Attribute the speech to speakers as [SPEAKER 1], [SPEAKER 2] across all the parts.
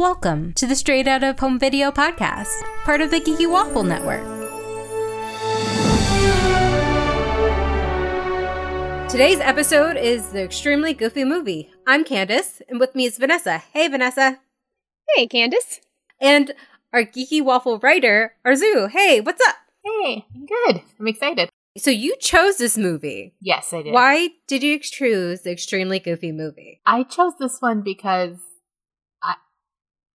[SPEAKER 1] Welcome to the Straight Out of Home Video podcast, part of the Geeky Waffle Network. Today's episode is the extremely goofy movie. I'm Candace, and with me is Vanessa. Hey, Vanessa.
[SPEAKER 2] Hey, Candace.
[SPEAKER 1] And our Geeky Waffle writer, Arzu. Hey, what's up?
[SPEAKER 3] Hey, I'm good. I'm excited.
[SPEAKER 1] So you chose this movie.
[SPEAKER 3] Yes, I did.
[SPEAKER 1] Why did you choose the extremely goofy movie?
[SPEAKER 3] I chose this one because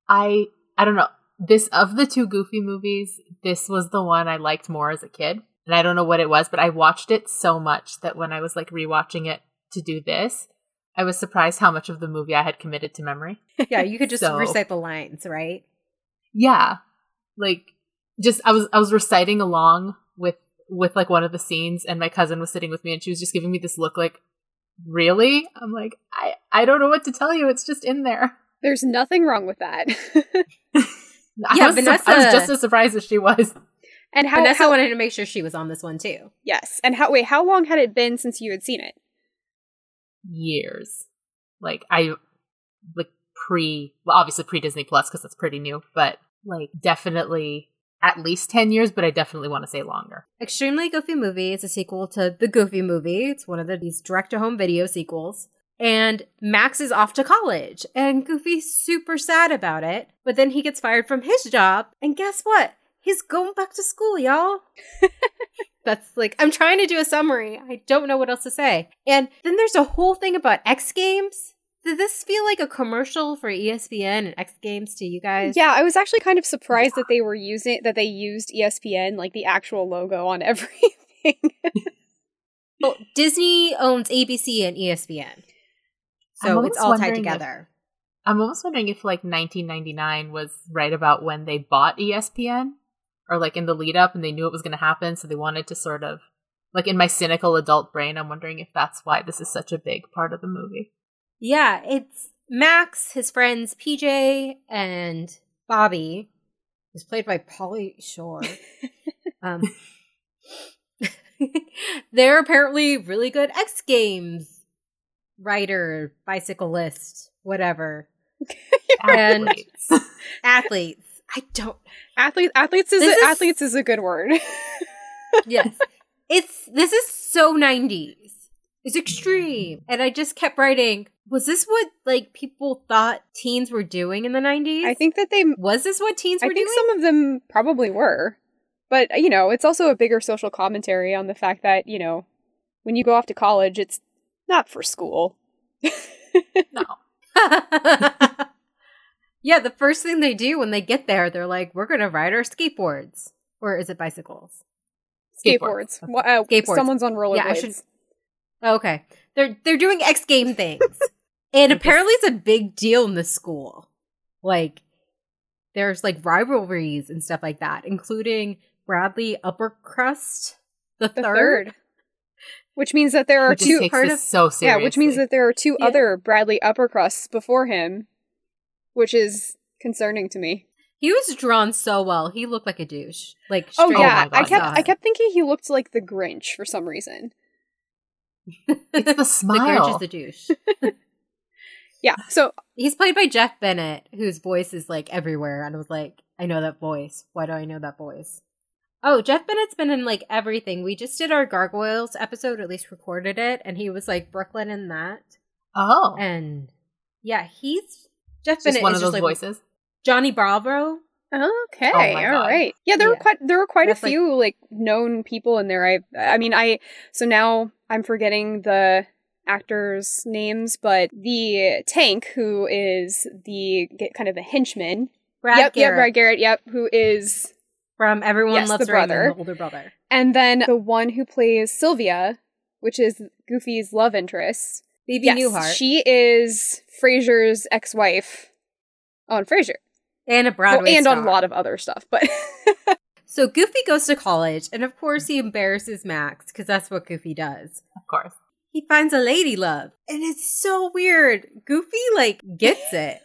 [SPEAKER 3] I I don't know. This of the two goofy movies, this was the one I liked more as a kid. And I don't know what it was, but I watched it so much that when I was like rewatching it to do this, I was surprised how much of the movie I had committed to memory.
[SPEAKER 1] Yeah, you could just
[SPEAKER 3] So-
[SPEAKER 1] recite the lines, right?
[SPEAKER 3] Yeah. Like just I was I was reciting along with with like one of the scenes and my cousin was sitting with me and she was just giving me this look like really? I'm like I I don't know what to tell you. It's just in there.
[SPEAKER 2] There's nothing wrong with that.
[SPEAKER 3] I
[SPEAKER 1] Yeah,
[SPEAKER 3] was, sur-
[SPEAKER 1] Vanessa-
[SPEAKER 3] I was just as surprised as she was.
[SPEAKER 2] and how,
[SPEAKER 1] Vanessa
[SPEAKER 2] how
[SPEAKER 1] wanted to make sure she was on this one too.
[SPEAKER 2] yes, and how wait, how long had it been since you had seen it?
[SPEAKER 3] Years, like I, like pre, well, obviously pre Disney Plus because that's pretty new, but like definitely at least ten years. But I definitely want to say longer.
[SPEAKER 1] Extremely Goofy Movie is a sequel to The Goofy Movie. It's one of the, these direct to home video sequels. And Max is off to college, and Goofy's super sad about it. But then he gets fired from his job, and guess what? He's going back to school, y'all. That's like, I'm trying to do a summary. I don't know what else to say. And then there's a whole thing about X Games. Did this feel like a commercial for ESPN and X Games to you guys?
[SPEAKER 2] Yeah, I was actually kind of surprised that they were using that they used ESPN like the actual logo on everything.
[SPEAKER 1] Well, Disney owns ABC and ESPN.
[SPEAKER 3] I'm
[SPEAKER 1] So it's all tied
[SPEAKER 3] wondering if-
[SPEAKER 1] together.
[SPEAKER 3] I'm almost wondering if like 1999 was right about when they bought ESPN, or like in the lead up, and they knew it was going to happen, so they wanted to sort of like in my cynical adult brain, I'm wondering if that's why this is such a big part of the movie.
[SPEAKER 1] Yeah, it's Max, his friends PJ and Bobby, who's played by Pauly Shore. um, they're apparently really good X Games writer, bicyclist, whatever And-
[SPEAKER 3] Athletes.
[SPEAKER 1] athletes. I don't.
[SPEAKER 2] Athlete, athletes is,
[SPEAKER 1] This is-
[SPEAKER 2] athletes is a good word.
[SPEAKER 1] Yes, it's this is so nineties. It's extreme, and I just kept writing. Was this what like people thought teens were doing in the nineties?
[SPEAKER 2] I think that they
[SPEAKER 1] was this what teens were doing?
[SPEAKER 2] I
[SPEAKER 1] were
[SPEAKER 2] think
[SPEAKER 1] doing?
[SPEAKER 2] some of them probably were. But, you know, it's also a bigger social commentary on the fact that, you know, when you go off to college, it's not for school.
[SPEAKER 3] no.
[SPEAKER 1] yeah, the first thing they do when they get there, they're like, "We're gonna ride our skateboards," or is it bicycles?
[SPEAKER 2] Skateboards. Wha- uh,
[SPEAKER 1] Skateboards.
[SPEAKER 2] Someone's on rollerblades.
[SPEAKER 1] Yeah, I should- Okay, they're they're doing X game things, and apparently it's a big deal in the school. Like, there's like rivalries and stuff like that, including Bradley Uppercrust the,
[SPEAKER 2] the
[SPEAKER 1] third.
[SPEAKER 2] third. Which means that there are
[SPEAKER 3] just
[SPEAKER 2] two
[SPEAKER 1] part of-
[SPEAKER 3] so seriously.
[SPEAKER 2] Yeah, which means that there are two
[SPEAKER 1] Yeah.
[SPEAKER 2] other Bradley Uppercrusts before him, which is concerning to me.
[SPEAKER 1] He was drawn so well. He looked like a douche. Like,
[SPEAKER 2] Oh yeah,
[SPEAKER 1] oh
[SPEAKER 3] my
[SPEAKER 2] I kept
[SPEAKER 1] God.
[SPEAKER 2] I kept thinking he looked like the Grinch for some reason.
[SPEAKER 3] it's the smile. the.
[SPEAKER 1] Grinch is the douche.
[SPEAKER 2] Yeah, so
[SPEAKER 1] He's played by Jeff Bennett, whose voice is like everywhere. And I was like, I know that voice. Why do I know that voice? Oh, Jeff Bennett's been in like everything. We just did our Gargoyles episode, at least recorded it, and he was like Brooklyn in that.
[SPEAKER 3] oh,
[SPEAKER 1] And yeah, he's Jeff
[SPEAKER 3] just
[SPEAKER 1] Bennett
[SPEAKER 3] one
[SPEAKER 1] is
[SPEAKER 3] of those
[SPEAKER 1] like
[SPEAKER 3] voices.
[SPEAKER 1] Johnny Bravo.
[SPEAKER 2] Okay,
[SPEAKER 3] Oh
[SPEAKER 2] all right. Yeah, there were quite there were quite
[SPEAKER 1] That's
[SPEAKER 2] a few like known people in there. I I mean I so now I'm forgetting the actors' names, but the tank who is the kind of the henchman.
[SPEAKER 1] Brad
[SPEAKER 2] yep, yep, Brad Garrett. Yep, who is
[SPEAKER 1] from Everyone
[SPEAKER 2] Yes,
[SPEAKER 1] Loves
[SPEAKER 2] the
[SPEAKER 1] Raymond,
[SPEAKER 2] brother.
[SPEAKER 1] the older brother.
[SPEAKER 2] and then the one who plays Sylvia, which is Goofy's love interest.
[SPEAKER 1] Bebe
[SPEAKER 2] yes,
[SPEAKER 1] Neuwirth
[SPEAKER 2] she is Frasier's ex-wife on Frasier.
[SPEAKER 1] and a
[SPEAKER 2] Well,
[SPEAKER 1] Broadway
[SPEAKER 2] and on a lot of other stuff, but
[SPEAKER 1] So Goofy goes to college, and of course he embarrasses Max because that's what Goofy does.
[SPEAKER 3] Of course.
[SPEAKER 1] He finds a lady love, and it's so weird. Goofy like gets it.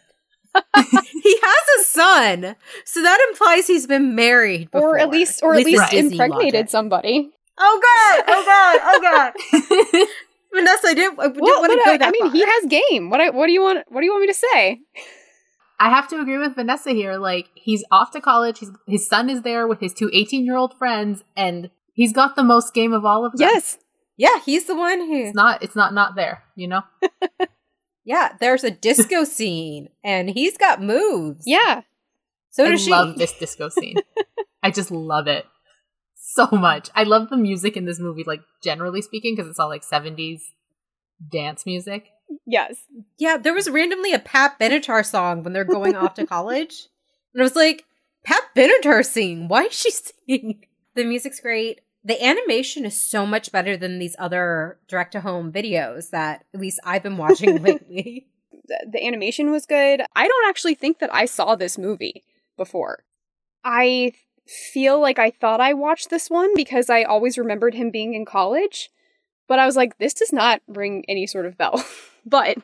[SPEAKER 1] he has a son, so that implies he's been married,
[SPEAKER 2] or at least or at
[SPEAKER 1] it's
[SPEAKER 2] least
[SPEAKER 1] Disney
[SPEAKER 2] impregnated somebody.
[SPEAKER 1] Oh god! Oh god! Oh god! Vanessa, I didn't, I didn't
[SPEAKER 2] Well,
[SPEAKER 1] want to go uh,
[SPEAKER 2] I,
[SPEAKER 1] that
[SPEAKER 2] I mean,
[SPEAKER 1] far.
[SPEAKER 2] he has game. What I, what do you want? What do you want me to say?
[SPEAKER 3] I have to agree with Vanessa here. Like, he's off to college. He's, his son is there with his two 18 year old friends, and he's got the most game of all of them.
[SPEAKER 2] Yes.
[SPEAKER 1] Yeah, he's the one who.
[SPEAKER 3] It's not, it's not, not there, you know?
[SPEAKER 1] Yeah, there's a disco scene, and he's got moves.
[SPEAKER 2] Yeah.
[SPEAKER 1] So
[SPEAKER 3] I
[SPEAKER 1] does she.
[SPEAKER 3] I love this disco scene. I just love it so much. I love the music in this movie, like, generally speaking, because it's all like 70s dance music.
[SPEAKER 2] Yes.
[SPEAKER 1] Yeah, there was randomly a Pat Benatar song when they're going off to college. And I was like, Pat Benatar singing. Why is she singing? The music's great. The animation is so much better than these other direct to home videos that at least I've been watching lately.
[SPEAKER 2] The, the animation was good. I don't actually think that I saw this movie before. I feel like I thought I watched this one because I always remembered him being in college, but I was like, this does not ring any sort of bell. but,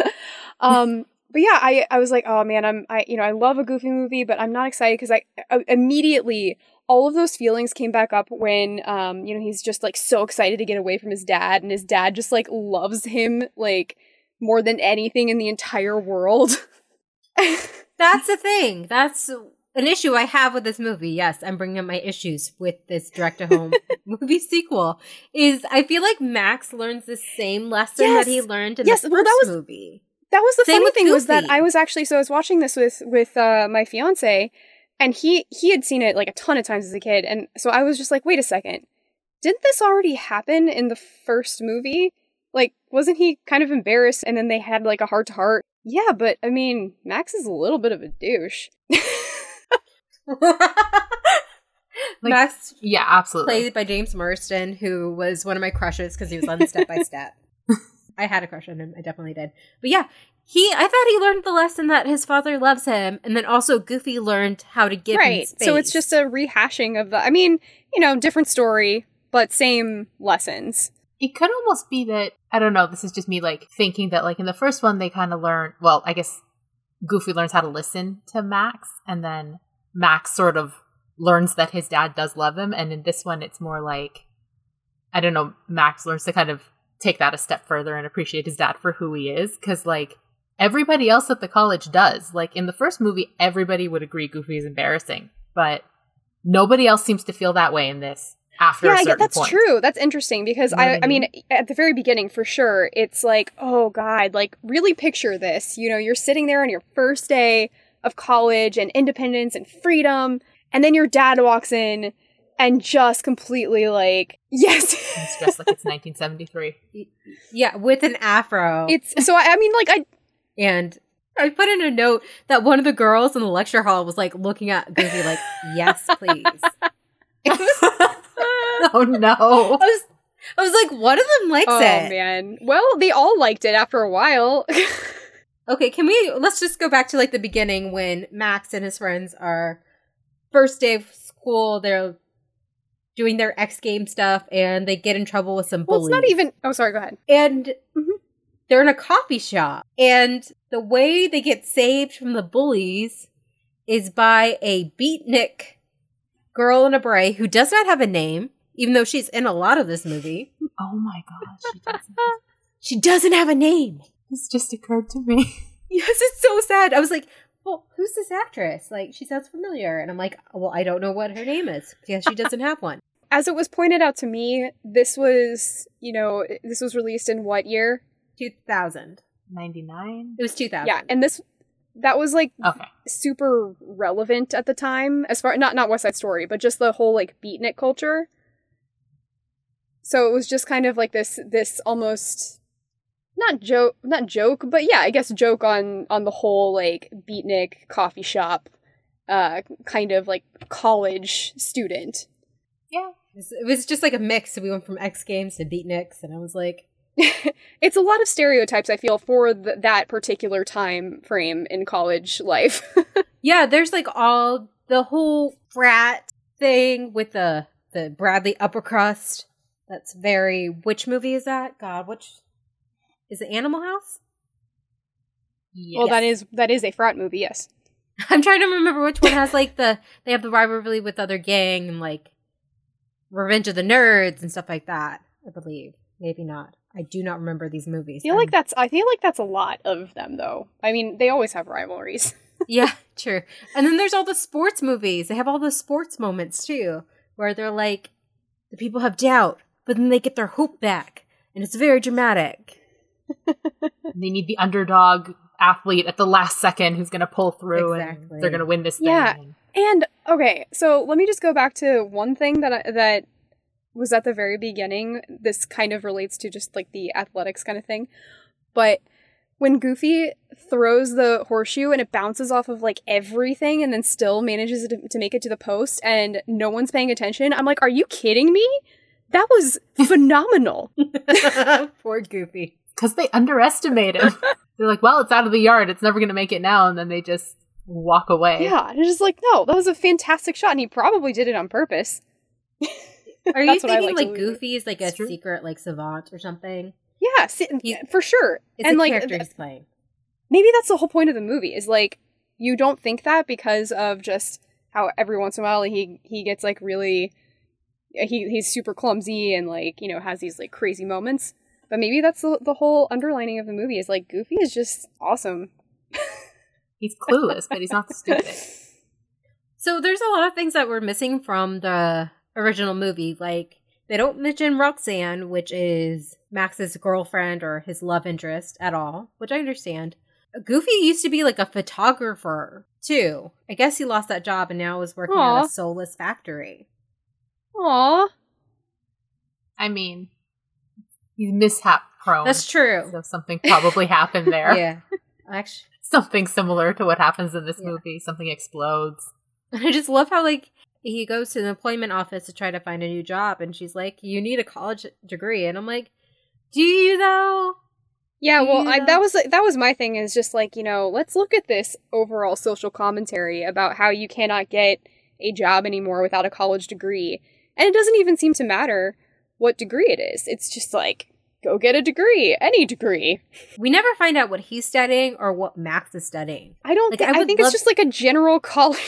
[SPEAKER 2] um, but yeah, I I was like, oh man, I'm I you know I love a Goofy movie, but I'm not excited because I, I immediately all of those feelings came back up when um you know he's just like so excited to get away from his dad, and his dad just like loves him like more than anything in the entire world.
[SPEAKER 1] That's the thing. That's an issue I have with this movie. Yes, I'm bringing up my issues with this direct to home movie sequel. Is I feel like Max learns the same lesson
[SPEAKER 2] Yes.
[SPEAKER 1] that he learned in
[SPEAKER 2] Yes,
[SPEAKER 1] the
[SPEAKER 2] well,
[SPEAKER 1] first
[SPEAKER 2] that was-
[SPEAKER 1] movie.
[SPEAKER 2] that was the
[SPEAKER 1] Same
[SPEAKER 2] funny thing was that I was actually so I was watching this with with uh, my fiance, and he he had seen it like a ton of times as a kid, and so I was just like, wait a second, didn't this already happen in the first movie? Like, wasn't he kind of embarrassed, and then they had like a heart to heart? Yeah, but I mean, Max is a little bit of a douche.
[SPEAKER 3] Like,
[SPEAKER 1] Max
[SPEAKER 3] Yeah, absolutely.
[SPEAKER 1] played by Jason Marsden, who was one of my crushes because he was on Step by Step. I had a crush on him. I definitely did. But yeah, he. I thought he learned the lesson that his father loves him, and then also Goofy learned how to give him
[SPEAKER 2] right.
[SPEAKER 1] space.
[SPEAKER 2] So it's just a rehashing of the. I mean, you know, different story, but same lessons.
[SPEAKER 3] it could almost be that I don't know. This is just me like thinking that like in the first one they kind of learn. Well, I guess Goofy learns how to listen to Max, and then Max sort of learns that his dad does love him. And in this one, it's more like I don't know. Max learns to kind of take that a step further and appreciate his dad for who he is, because like everybody else at the college does. Like in the first movie, everybody would agree Goofy is embarrassing, but nobody else seems to feel that way in this. After
[SPEAKER 2] yeah,
[SPEAKER 3] a
[SPEAKER 2] I
[SPEAKER 3] certain
[SPEAKER 2] that's
[SPEAKER 3] point.
[SPEAKER 2] true. That's interesting because
[SPEAKER 3] You know
[SPEAKER 2] I,
[SPEAKER 3] what I
[SPEAKER 2] I mean, at the very beginning, for sure, it's like, oh god, like really picture this. You know, you're sitting there on your first day of college and independence and freedom, and then your dad walks in and just completely like, yes,
[SPEAKER 3] It's dressed like it's 1973.
[SPEAKER 1] yeah, with an afro.
[SPEAKER 2] it's so. I, I mean, like, I
[SPEAKER 1] and I put in a note that one of the girls in the lecture hall was like looking at Goofy, like, "Yes, please." Was-
[SPEAKER 3] oh no.
[SPEAKER 1] I was, I was like, one of them likes
[SPEAKER 2] oh
[SPEAKER 1] it.
[SPEAKER 2] Oh man. Well, they all liked it after a while.
[SPEAKER 1] Okay, can we let's just go back to like the beginning when Max and his friends are first day of school, they're doing their X game stuff and they get in trouble with some
[SPEAKER 2] well, it's not even. Oh, sorry. Go ahead.
[SPEAKER 1] and
[SPEAKER 2] Mhm.
[SPEAKER 1] They're in a coffee shop. And the way they get saved from the bullies is by a beatnik girl in a beret who does not have a name, even though she's in a lot of this movie.
[SPEAKER 3] Oh my gosh. She doesn't.
[SPEAKER 1] She doesn't have a name.
[SPEAKER 3] this just occurred to me.
[SPEAKER 1] Yes, it's so sad. I was like, well, who's this actress? Like, she sounds familiar. And I'm like, well, I don't know what her name is because she doesn't have one.
[SPEAKER 2] As it was pointed out to me, this was, you know, this was released in what year?
[SPEAKER 1] 2000.
[SPEAKER 3] 99?
[SPEAKER 1] It was 2000.
[SPEAKER 2] Yeah, and this that was like
[SPEAKER 3] Okay.
[SPEAKER 2] super relevant at the time as far not not West Side Story, but just the whole like beatnik culture. So it was just kind of like this this almost not joke not joke, but yeah, I guess joke on on the whole like beatnik coffee shop uh kind of like college student.
[SPEAKER 3] Yeah.
[SPEAKER 1] It was, just like a mix. So we went from X Games to Beatniks. And I was like,
[SPEAKER 2] it's a lot of stereotypes I feel for th- that particular time frame in college life.
[SPEAKER 1] yeah, there's like all the whole frat thing with the, the Bradley Uppercrust. That's very, which movie is that? God, which, is it Animal House?
[SPEAKER 3] Oh, yes.
[SPEAKER 2] Well, that is that is a frat movie, yes.
[SPEAKER 1] I'm trying to remember which one has like the they have the rivalry with other gang and like Revenge of the Nerds and stuff like that. I believe maybe not. I do not remember these movies.
[SPEAKER 2] I feel like that's I feel like that's a lot of them though. I mean, they always have rivalries.
[SPEAKER 1] yeah, true. And then there's all the sports movies. They have all the sports moments too, where they're like, the people have doubt, but then they get their hope back, and it's very dramatic.
[SPEAKER 3] they need the underdog athlete at the last second who's going to pull through
[SPEAKER 1] Exactly.
[SPEAKER 3] and they're going to win this
[SPEAKER 2] Yeah.
[SPEAKER 3] thing.
[SPEAKER 2] And okay, so let me just go back to one thing that I, that was at the very beginning. This kind of relates to just like the athletics kind of thing. But when Goofy throws the horseshoe and it bounces off of like everything and then still manages to, to make it to the post and no one's paying attention, I'm like, are you kidding me? That was phenomenal.
[SPEAKER 1] Poor Goofy.
[SPEAKER 3] Because they underestimate him. they're like, well, it's out of the yard. It's never going to make it now. And then they just walk away.
[SPEAKER 2] yeah, and it's just like, no, that was a fantastic shot, and he probably did it on purpose.
[SPEAKER 1] Are you
[SPEAKER 2] That's what I
[SPEAKER 1] thinking
[SPEAKER 2] like
[SPEAKER 1] like. Goofy is like a
[SPEAKER 3] It's true.
[SPEAKER 1] secret like savant or something?
[SPEAKER 2] Yeah, see,
[SPEAKER 1] He-
[SPEAKER 2] for sure.
[SPEAKER 1] It's
[SPEAKER 2] and
[SPEAKER 1] a
[SPEAKER 2] like,
[SPEAKER 1] character uh, he's playing.
[SPEAKER 2] maybe that's the whole point of the movie is like you don't think that because of just how every once in a while he he gets like really uh, he he's super clumsy and like you know has these like crazy moments but maybe that's the, the whole underlining of the movie is like goofy is just awesome
[SPEAKER 3] He's clueless, but he's not stupid.
[SPEAKER 1] So there's a lot of things that we're missing from the original movie. Like they don't mention Roxanne, which is Max's girlfriend or his love interest at all, which I understand. Goofy used to be like a photographer too. I guess he lost that job and now is working
[SPEAKER 2] Aw.
[SPEAKER 1] at a soulless factory.
[SPEAKER 2] Aw.
[SPEAKER 3] I mean, he's mishap prone.
[SPEAKER 1] That's true.
[SPEAKER 3] So something probably happened there.
[SPEAKER 1] Yeah. Actually,
[SPEAKER 3] Something similar to what happens in this
[SPEAKER 1] Yeah.
[SPEAKER 3] movie. Something explodes.
[SPEAKER 1] I just love how like he goes to the employment office to try to find a new job and she's like, "You need a college degree." And I'm like, "Do you though?"
[SPEAKER 2] yeah well I, that was that was my thing is just like you know let's look at this overall social commentary about how you cannot get a job anymore without a college degree and it doesn't even seem to matter what degree it is it's just like go get a degree any degree
[SPEAKER 1] We never find out what he's studying or what Max is studying.
[SPEAKER 2] i don't
[SPEAKER 1] Like,
[SPEAKER 2] thi-
[SPEAKER 1] I
[SPEAKER 2] I, think it's just like a general college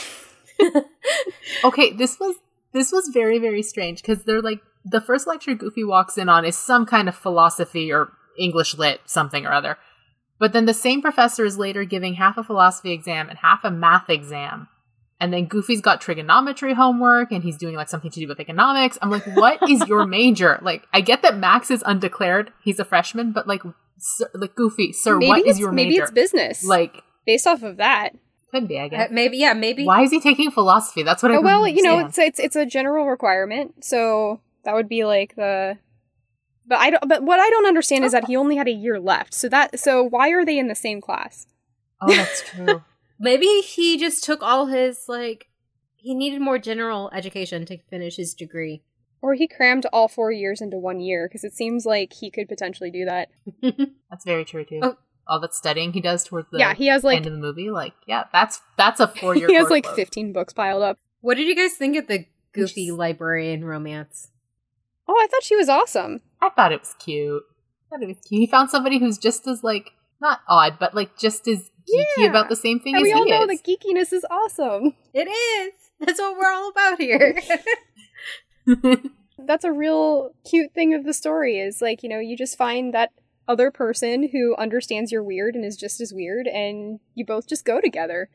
[SPEAKER 3] Okay, this was this was very very strange because they're like the first lecture Goofy walks in on is some kind of philosophy or English lit something or other. But then the same professor is later giving half a philosophy exam and half a math exam. And then Goofy's got trigonometry homework and he's doing like something to do with economics. I'm like, what is your major? Like, I get that Max is undeclared. He's a freshman, but like, sir, like Goofy, sir,
[SPEAKER 2] maybe
[SPEAKER 3] what is your
[SPEAKER 2] maybe
[SPEAKER 3] major?
[SPEAKER 2] it's business
[SPEAKER 3] like,
[SPEAKER 2] based off of that
[SPEAKER 3] could be, I
[SPEAKER 1] Uh,
[SPEAKER 3] guess.
[SPEAKER 1] maybe, yeah, maybe.
[SPEAKER 3] Why is he taking philosophy? That's what I
[SPEAKER 2] oh
[SPEAKER 3] don't
[SPEAKER 2] well you know it's, it's it's a general requirement so that would be like the but i don't but what i don't understand is that he only had a year left so that so why are they in the same class
[SPEAKER 3] Oh, that's true.
[SPEAKER 1] Maybe he just took all his like. He needed more general education to finish his degree.
[SPEAKER 2] Or he crammed all four years into one year, because it seems like he could potentially do that.
[SPEAKER 3] That's very true too.
[SPEAKER 1] Oh.
[SPEAKER 3] All that studying he does towards the
[SPEAKER 2] yeah, he has like
[SPEAKER 3] end of the movie, like yeah, that's that's a four year.
[SPEAKER 2] he has like 15 books piled up.
[SPEAKER 1] What did you guys think of the goofy
[SPEAKER 3] Just-
[SPEAKER 1] librarian romance?
[SPEAKER 2] Oh, I thought she was awesome.
[SPEAKER 3] I thought it was cute. I thought it was cute. He found somebody who's just as like not odd, but like just as geeky
[SPEAKER 2] Yeah.
[SPEAKER 3] about the same thing
[SPEAKER 2] And
[SPEAKER 3] as
[SPEAKER 2] we all
[SPEAKER 3] he
[SPEAKER 2] know
[SPEAKER 3] is.
[SPEAKER 2] that geekiness is awesome.
[SPEAKER 1] It is. That's what we're all about here.
[SPEAKER 2] That's a real cute thing of the story is like, you know, you just find that other person who understands you're weird and is just as weird and you both just go together.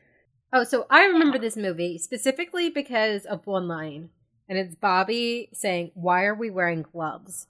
[SPEAKER 1] oh, so I remember this movie specifically because of one line, and it's Bobby saying, "Why are we wearing gloves?"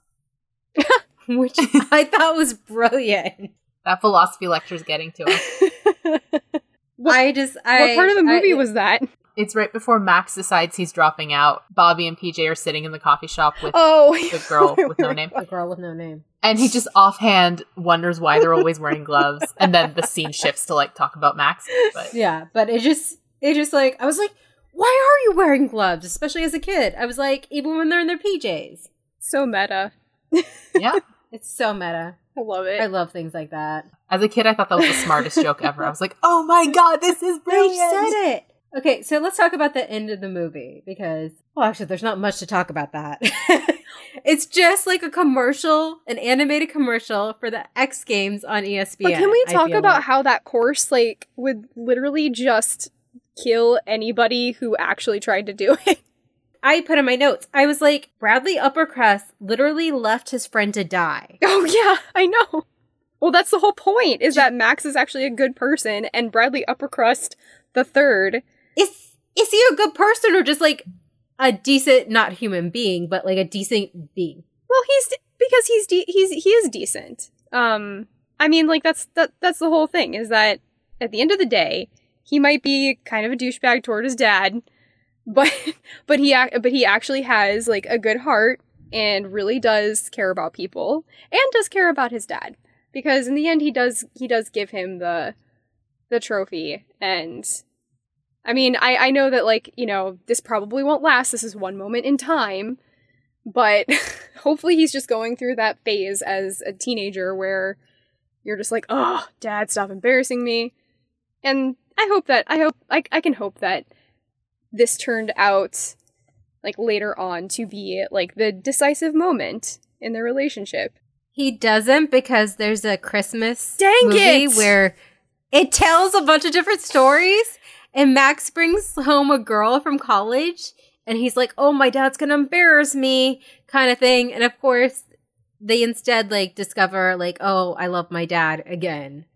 [SPEAKER 1] Which I thought was brilliant.
[SPEAKER 3] that philosophy lecture is getting to him.
[SPEAKER 2] What-
[SPEAKER 1] I just, I,
[SPEAKER 2] what part of the movie
[SPEAKER 1] I-
[SPEAKER 2] was that?
[SPEAKER 3] It's right before Max decides he's dropping out. Bobby and PJ are sitting in the coffee shop with
[SPEAKER 2] Oh,
[SPEAKER 3] the girl with no name.
[SPEAKER 1] the girl with no name?
[SPEAKER 3] And he just offhand wonders why they're always wearing gloves. And then the scene shifts to like talk about Max. But
[SPEAKER 1] Yeah, but it just, it just like I was like, why are you wearing gloves? Especially as a kid, I was like, even when they're in their PJs,
[SPEAKER 2] so meta.
[SPEAKER 3] yeah.
[SPEAKER 1] it's so meta.
[SPEAKER 2] I love it.
[SPEAKER 1] I love things like that.
[SPEAKER 3] As a kid, I thought that was the smartest joke ever. I was like, oh my god, this is
[SPEAKER 1] They
[SPEAKER 3] brilliant.
[SPEAKER 1] said it. Okay, so let's talk about the end of the movie because, well, actually, there's not much to talk about that. it's just like a commercial, an animated commercial for the X Games on ESPN.
[SPEAKER 2] But can we talk about
[SPEAKER 1] like.
[SPEAKER 2] how that course like would literally just kill anybody who actually tried to do it?
[SPEAKER 1] I put in my notes? I was like, Bradley Uppercrust literally left his friend to die.
[SPEAKER 2] Oh yeah, I know. Well, that's the whole point is that Max is actually a good person and Bradley Uppercrust the third.
[SPEAKER 1] Is is he a good person or just like a decent, not human being, but like a decent being?
[SPEAKER 2] Well, he's because he's de- he's he is decent. Um, I mean, like that's that that's the whole thing is that at the end of the day, he might be kind of a douchebag toward his dad, but but he but he actually has like a good heart and really does care about people and does care about his dad because in the end he does he does give him the the trophy and I mean, I I know that like, you know, this probably won't last. This is one moment in time, but hopefully he's just going through that phase as a teenager where you're just like, "Oh, dad, stop embarrassing me." And I hope that I hope I I can hope that this turned out like later on to be like the decisive moment in their relationship.
[SPEAKER 1] He doesn't because there's a Christmas
[SPEAKER 2] Dang
[SPEAKER 1] movie
[SPEAKER 2] it!
[SPEAKER 1] where it tells a bunch of different stories, and Max brings home a girl from college, and he's like, "Oh, my dad's gonna embarrass me," kind of thing. And of course, they instead like discover like, "Oh, I love my dad again."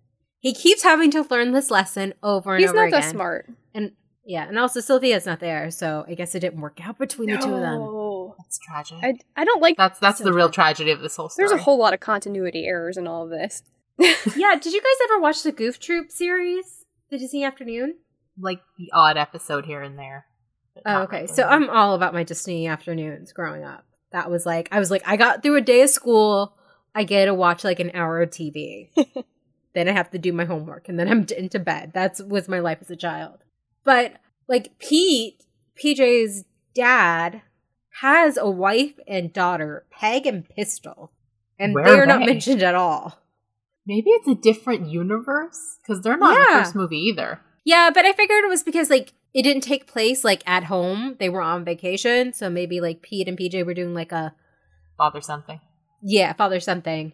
[SPEAKER 1] He keeps having to learn this lesson over and
[SPEAKER 2] He's
[SPEAKER 1] over again.
[SPEAKER 2] He's not that smart.
[SPEAKER 1] And yeah, and also Sylvia's not there, so I guess it didn't work out between the two of them.
[SPEAKER 2] No.
[SPEAKER 3] That's tragic.
[SPEAKER 2] I, I don't like
[SPEAKER 3] that's that's
[SPEAKER 1] So
[SPEAKER 3] the real tragedy of this whole story.
[SPEAKER 2] There's a whole lot of continuity errors in all of this.
[SPEAKER 1] yeah, did you guys ever watch the Goof Troop series, the Disney Afternoon?
[SPEAKER 3] Like the odd episode here and there.
[SPEAKER 1] Oh, okay. So I'm all about my Disney afternoons growing up. That was like I was like I got through a day of school. I get to watch like an hour of TV. then I have to do my homework, and then I'm into bed. That's was my life as a child. But like Pete, PJ's dad has a wife and daughter, Peg and Pistol, and
[SPEAKER 3] Where
[SPEAKER 1] they
[SPEAKER 3] are
[SPEAKER 1] not
[SPEAKER 3] they?
[SPEAKER 1] mentioned at all.
[SPEAKER 3] maybe it's a different universe because they're not in the first movie either.
[SPEAKER 1] Yeah, but I figured it was because like it didn't take place like at home. They were on vacation, so maybe like Pete and PJ were doing like a
[SPEAKER 3] Father something.
[SPEAKER 1] yeah, father something.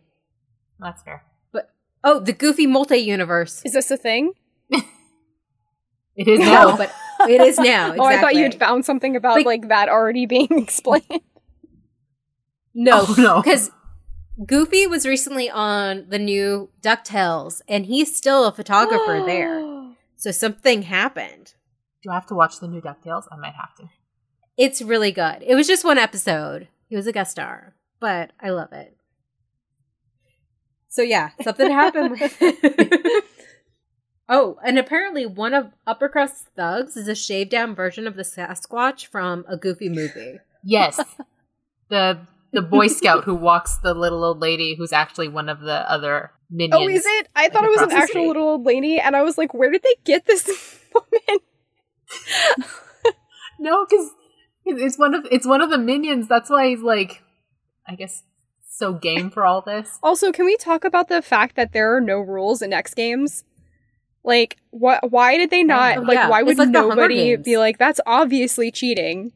[SPEAKER 3] That's fair.
[SPEAKER 1] But oh, the Goofy multi-universe.
[SPEAKER 2] Is this a thing?
[SPEAKER 3] It is
[SPEAKER 1] No,
[SPEAKER 3] now.
[SPEAKER 1] but it is now.
[SPEAKER 2] Oh, I thought you had found something about
[SPEAKER 1] Like-
[SPEAKER 2] like, that already being explained.
[SPEAKER 1] No,
[SPEAKER 3] Oh, no.
[SPEAKER 1] because Goofy was recently on the new Ducktales, and he's still a photographer there. So something happened.
[SPEAKER 3] Do I have to watch the new Ducktales? I might have to.
[SPEAKER 1] It's really good. It was just one episode. He was a guest star, but I love it. So yeah, something happened. oh, and apparently one of Uppercrust Thugs is a shaved down version of the Sasquatch from a Goofy movie.
[SPEAKER 3] Yes, the the Boy Scout who walks the little old lady, who's actually one of the other minions.
[SPEAKER 2] Oh, is it? I thought it was an actual little old lady, and I was like, where did they get this woman?
[SPEAKER 3] No, because it's one of it's one of the minions. That's why he's like, I guess, so game for all this.
[SPEAKER 2] Also, can we talk about the fact that there are no rules in X Games? Like, what? Why did they not?
[SPEAKER 1] Oh,
[SPEAKER 2] like,
[SPEAKER 1] yeah.
[SPEAKER 2] why would
[SPEAKER 1] like
[SPEAKER 2] nobody be like, "That's obviously cheating,"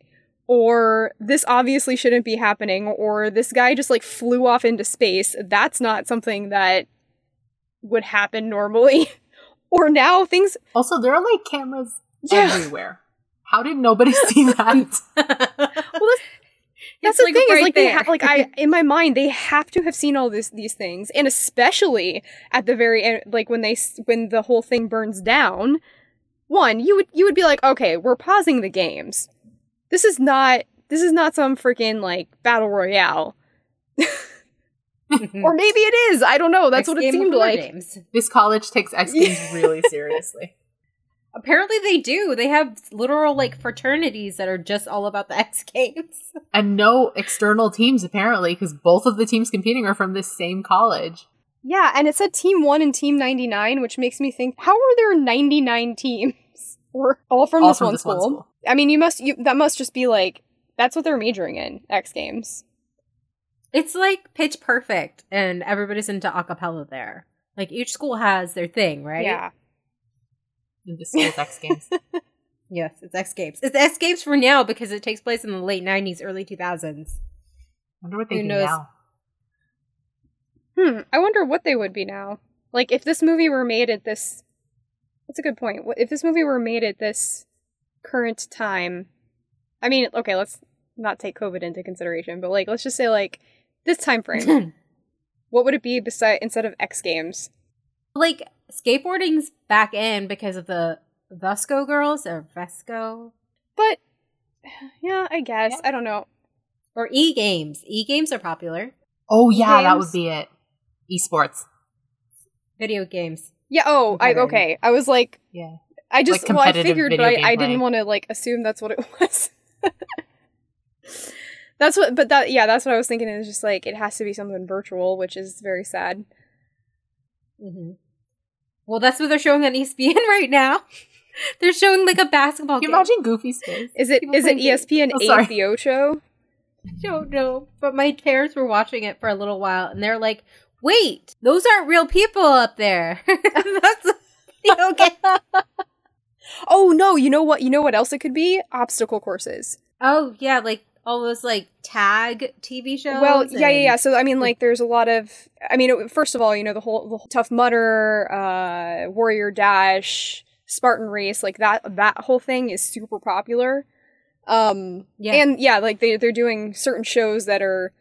[SPEAKER 2] or "This obviously shouldn't be happening," or "This guy just like flew off into space"? That's not something that would happen normally. or now things.
[SPEAKER 3] Also, there are like cameras
[SPEAKER 2] Yeah.
[SPEAKER 3] everywhere. How did nobody see that?
[SPEAKER 2] Well,
[SPEAKER 1] It's,
[SPEAKER 2] that's, that's the
[SPEAKER 1] like,
[SPEAKER 2] thing is
[SPEAKER 1] right
[SPEAKER 2] like they
[SPEAKER 1] there.
[SPEAKER 2] ha- like I in my mind they have to have seen all this these things and especially at the very end like when they when the whole thing burns down one you would you would be like okay we're pausing the games this is not this is not some freaking like battle royale Mm-hmm. or maybe it is i don't know that's
[SPEAKER 1] X
[SPEAKER 2] what it seemed like
[SPEAKER 1] Games.
[SPEAKER 3] this college takes X Games really seriously.
[SPEAKER 1] Apparently they do. They have literal like fraternities that are just all about the X Games.
[SPEAKER 3] And no external teams, apparently, because both of the teams competing are from this same college.
[SPEAKER 2] yeah and it said team 1 and team 99 which makes me think how are there 99 teams or all from
[SPEAKER 3] All
[SPEAKER 2] this,
[SPEAKER 3] from
[SPEAKER 2] one,
[SPEAKER 3] this one
[SPEAKER 2] school?
[SPEAKER 3] school.
[SPEAKER 2] I mean, you must you that must just be like that's what they're majoring in X Games.
[SPEAKER 1] It's like pitch perfect and everybody's into acapella there. Like each school has their thing, right?
[SPEAKER 2] Yeah.
[SPEAKER 3] In this school's X Games.
[SPEAKER 1] Yes, it's X Games. It's X Games for now because it takes place in the late nineties, early two thousands.
[SPEAKER 3] wonder what they
[SPEAKER 1] Who
[SPEAKER 3] do
[SPEAKER 1] knows?
[SPEAKER 3] now.
[SPEAKER 2] Hmm. I wonder what they would be now. Like if this movie were made at this. That's a good point. If this movie were made at this current time, I mean, okay, let's not take COVID into consideration, but like let's just say like this time frame. what would it be beside instead of X Games?
[SPEAKER 1] like skateboarding's back in because of the VSCO Girls or VSCO
[SPEAKER 2] But yeah, I guess.
[SPEAKER 3] Yeah.
[SPEAKER 2] I don't know.
[SPEAKER 1] or E Games. E Games are popular.
[SPEAKER 3] Oh yeah, that
[SPEAKER 2] Games?
[SPEAKER 3] would be it. Esports.
[SPEAKER 1] Video games.
[SPEAKER 2] Yeah, oh, I okay. I was like
[SPEAKER 3] Yeah.
[SPEAKER 2] I just
[SPEAKER 3] Like
[SPEAKER 2] well, I figured, but I, I didn't want to like assume that's what it was. That's what, but that yeah, that's what I was thinking. Is just like it has to be something virtual, which is very sad.
[SPEAKER 1] hmm Well, that's what they're showing on ESPN right now. they're showing like a basketball
[SPEAKER 3] Can you
[SPEAKER 1] game.
[SPEAKER 3] imagine Goofy's face?
[SPEAKER 2] Is it
[SPEAKER 1] People
[SPEAKER 2] is it. ESPN
[SPEAKER 3] Oh, sorry.
[SPEAKER 2] eight the Ocho?
[SPEAKER 1] I don't know. But my parents were watching it for a little while and they're like, wait, those aren't real people up there. That's a video game.
[SPEAKER 2] Oh no! You know what? You know what else it could be? Obstacle courses.
[SPEAKER 1] Oh, yeah, like all those like tag TV shows.
[SPEAKER 2] Well, yeah, yeah, yeah. So I mean, like, there's a lot of. I mean, first of all, you know, the whole, the whole Tough Mudder, uh, Warrior Dash, Spartan Race, like that. That whole thing is super popular. Um,
[SPEAKER 1] Yeah.
[SPEAKER 2] and yeah, like they they're doing certain shows that are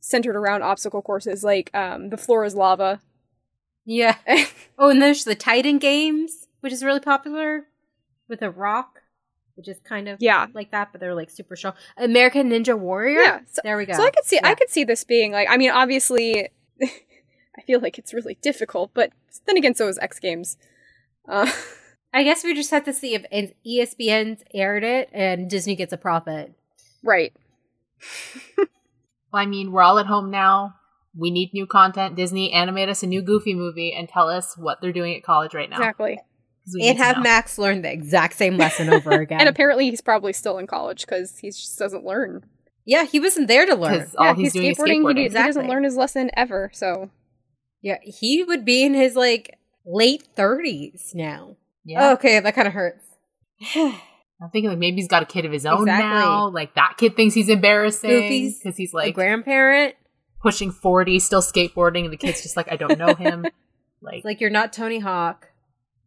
[SPEAKER 2] centered around obstacle courses, like um, the floor is lava.
[SPEAKER 1] Yeah. Oh, and there's the Titan games, which is really popular with a rock, which is kind of
[SPEAKER 2] yeah,
[SPEAKER 1] like that, but they're like super strong. American Ninja Warrior.
[SPEAKER 2] yeah. So,
[SPEAKER 1] There we go.
[SPEAKER 2] so I could see I could see this being like. I mean, obviously, I feel like it's really difficult, but then again, so is X Games. Uh,
[SPEAKER 1] I guess we just have to see if ESPN's aired it and Disney gets a profit.
[SPEAKER 2] right.
[SPEAKER 3] Well, I mean, we're all at home now. We need new content. Disney animate us a new Goofy movie and tell us what they're doing at college right now.
[SPEAKER 2] Exactly.
[SPEAKER 3] 'Cause
[SPEAKER 1] And have
[SPEAKER 3] know.
[SPEAKER 1] Max learn the exact same lesson over again.
[SPEAKER 2] And apparently he's probably still in college because he just doesn't learn.
[SPEAKER 1] yeah, he wasn't there to learn.
[SPEAKER 3] 'Cause all
[SPEAKER 2] yeah,
[SPEAKER 3] he's, doing is
[SPEAKER 2] skateboarding. He,
[SPEAKER 3] skateboarding.
[SPEAKER 2] he doesn't learn his lesson ever. So
[SPEAKER 1] Yeah, he would be in his like late 30s now.
[SPEAKER 3] Yeah.
[SPEAKER 1] Okay, that kind of hurts.
[SPEAKER 3] I'm thinking like maybe he's got a kid of his own
[SPEAKER 1] Exactly.
[SPEAKER 3] now. Like that kid thinks he's embarrassing because he's
[SPEAKER 1] a
[SPEAKER 3] like
[SPEAKER 1] grandparent.
[SPEAKER 3] pushing 40, still skateboarding, and the kid's just like, I don't know him. like,
[SPEAKER 1] like you're not Tony Hawk.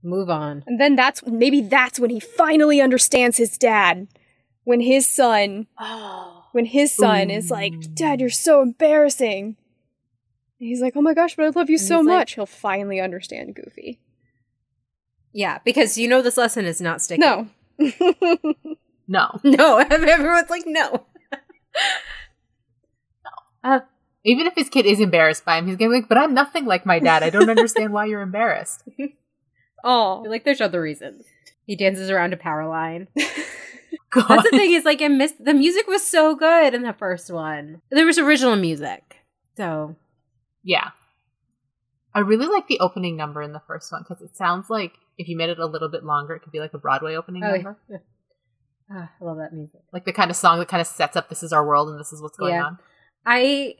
[SPEAKER 1] Move on.
[SPEAKER 2] and then that's maybe that's when he finally understands his dad. When his son,
[SPEAKER 1] Oh.
[SPEAKER 2] when his son is like, "Dad, you're so embarrassing." And he's like, "Oh my gosh, but I love you
[SPEAKER 1] And
[SPEAKER 2] so
[SPEAKER 1] he's like-
[SPEAKER 2] much." He'll finally understand Goofy.
[SPEAKER 1] Yeah, because you know this lesson is not sticking.
[SPEAKER 2] No.
[SPEAKER 3] no.
[SPEAKER 1] No, everyone's like, no. no.
[SPEAKER 3] Uh, even if his kid is embarrassed by him, he's gonna be like, but I'm nothing like my dad. I don't understand why you're embarrassed.
[SPEAKER 2] oh.
[SPEAKER 1] Like, there's other reasons. He dances around a power line. That's the thing is, like, I missed the music was so good in the first one. There was original music, so
[SPEAKER 3] Yeah. I really like the opening number in the first one because it sounds like if you made it a little bit longer, it could be like a Broadway opening
[SPEAKER 1] Oh,
[SPEAKER 3] number.
[SPEAKER 1] yeah. Ah, I love that music.
[SPEAKER 3] Like the kind of song that kind of sets up this is our world and this is what's going
[SPEAKER 1] Yeah.
[SPEAKER 3] on.
[SPEAKER 1] I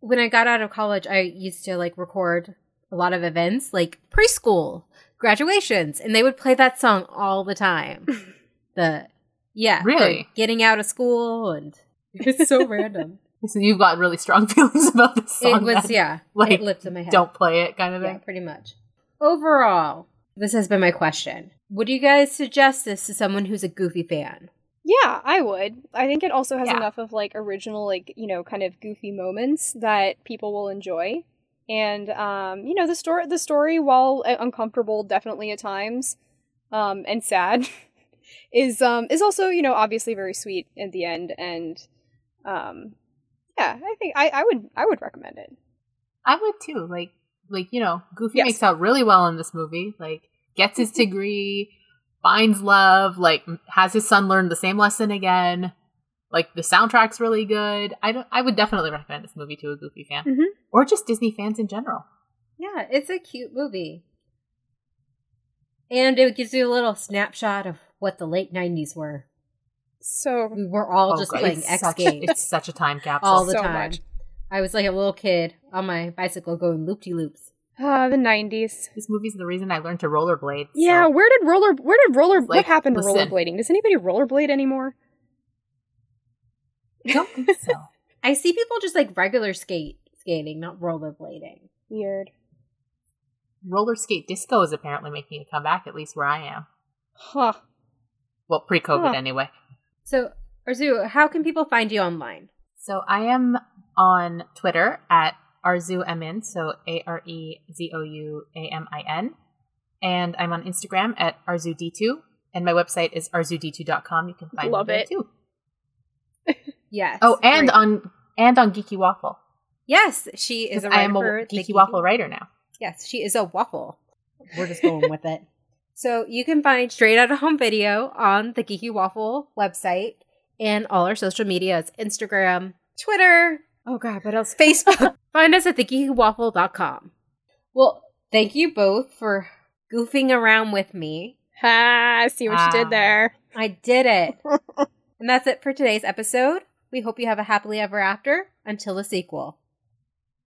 [SPEAKER 1] when I got out of college, I used to like record a lot of events, like preschool graduations, and they would play that song all the time. the yeah, the
[SPEAKER 3] Really?
[SPEAKER 1] getting out of school and it's so random.
[SPEAKER 3] So you've got really strong feelings about this song.
[SPEAKER 1] it was
[SPEAKER 3] then.
[SPEAKER 1] yeah,
[SPEAKER 3] Like,
[SPEAKER 1] it lived in my head.
[SPEAKER 3] Don't play it kind of
[SPEAKER 1] yeah,
[SPEAKER 3] thing.
[SPEAKER 1] pretty much. Overall, this has been my question. Would you guys suggest this to someone who's a Goofy fan?
[SPEAKER 2] Yeah, I would. I think it also has
[SPEAKER 3] Yeah.
[SPEAKER 2] enough of like original, like, you know, kind of goofy moments that people will enjoy. And um, you know, the story the story, while uh, uncomfortable definitely at times, um, and sad, is um is also, you know, obviously very sweet at the end and um yeah, I think I, I would I would recommend it.
[SPEAKER 3] I would too. Like, like you know, Goofy
[SPEAKER 2] Yes.
[SPEAKER 3] makes out really well in this movie. Like, gets his degree, finds love, like has his son learn the same lesson again. Like the soundtrack's really good. I don't. I would definitely recommend this movie to a Goofy fan
[SPEAKER 2] Mhm.
[SPEAKER 3] or just Disney fans in general.
[SPEAKER 1] Yeah, it's a cute movie. And it gives you a little snapshot of what the late 90s were.
[SPEAKER 2] So
[SPEAKER 1] We were all
[SPEAKER 3] Oh,
[SPEAKER 1] just
[SPEAKER 3] God,
[SPEAKER 1] playing X
[SPEAKER 3] such-
[SPEAKER 1] Games
[SPEAKER 3] It's such a time capsule.
[SPEAKER 1] all the
[SPEAKER 2] so
[SPEAKER 1] time.
[SPEAKER 2] much.
[SPEAKER 1] I was like a little kid on my bicycle going loop de loops.
[SPEAKER 2] uh the nineties.
[SPEAKER 3] this movie's the reason I learned to rollerblade. so-
[SPEAKER 2] Yeah, where did roller where did roller what
[SPEAKER 3] Like,
[SPEAKER 2] happened to rollerblading? Does anybody rollerblade anymore?
[SPEAKER 3] I don't think so.
[SPEAKER 1] I see people just like regular skate skating, not rollerblading.
[SPEAKER 2] Weird.
[SPEAKER 3] Roller skate disco is apparently making a comeback, at least where I am.
[SPEAKER 2] Huh.
[SPEAKER 3] Well, pre-COVID
[SPEAKER 2] Huh.
[SPEAKER 3] anyway.
[SPEAKER 1] So, Arzu, how can people find you online?
[SPEAKER 3] So I am on Twitter at arezouamin, so A R E Z O U A M I N. And I'm on Instagram at arzuD2. And my website is arzuD2.com. You can find
[SPEAKER 2] Love
[SPEAKER 3] me there
[SPEAKER 2] it.
[SPEAKER 3] too.
[SPEAKER 1] Yes.
[SPEAKER 3] Oh, and
[SPEAKER 1] great.
[SPEAKER 3] on and on Geeky Waffle.
[SPEAKER 1] yes, she is a
[SPEAKER 3] I am a
[SPEAKER 1] writer for the
[SPEAKER 3] Geeky Waffle writer now.
[SPEAKER 1] Yes, she is a waffle. We're just going with it. So you can find Straight Out of Home Video on the Geeky Waffle website and all our social media. It's Instagram, Twitter. Oh God, what else? Facebook. find us at thegeekywaffle.com. Well, thank you both for goofing around with me.
[SPEAKER 2] Ha, see what you
[SPEAKER 3] Ah.
[SPEAKER 2] did there.
[SPEAKER 1] I did it. and that's it for today's episode. We hope you have a happily ever after until the sequel.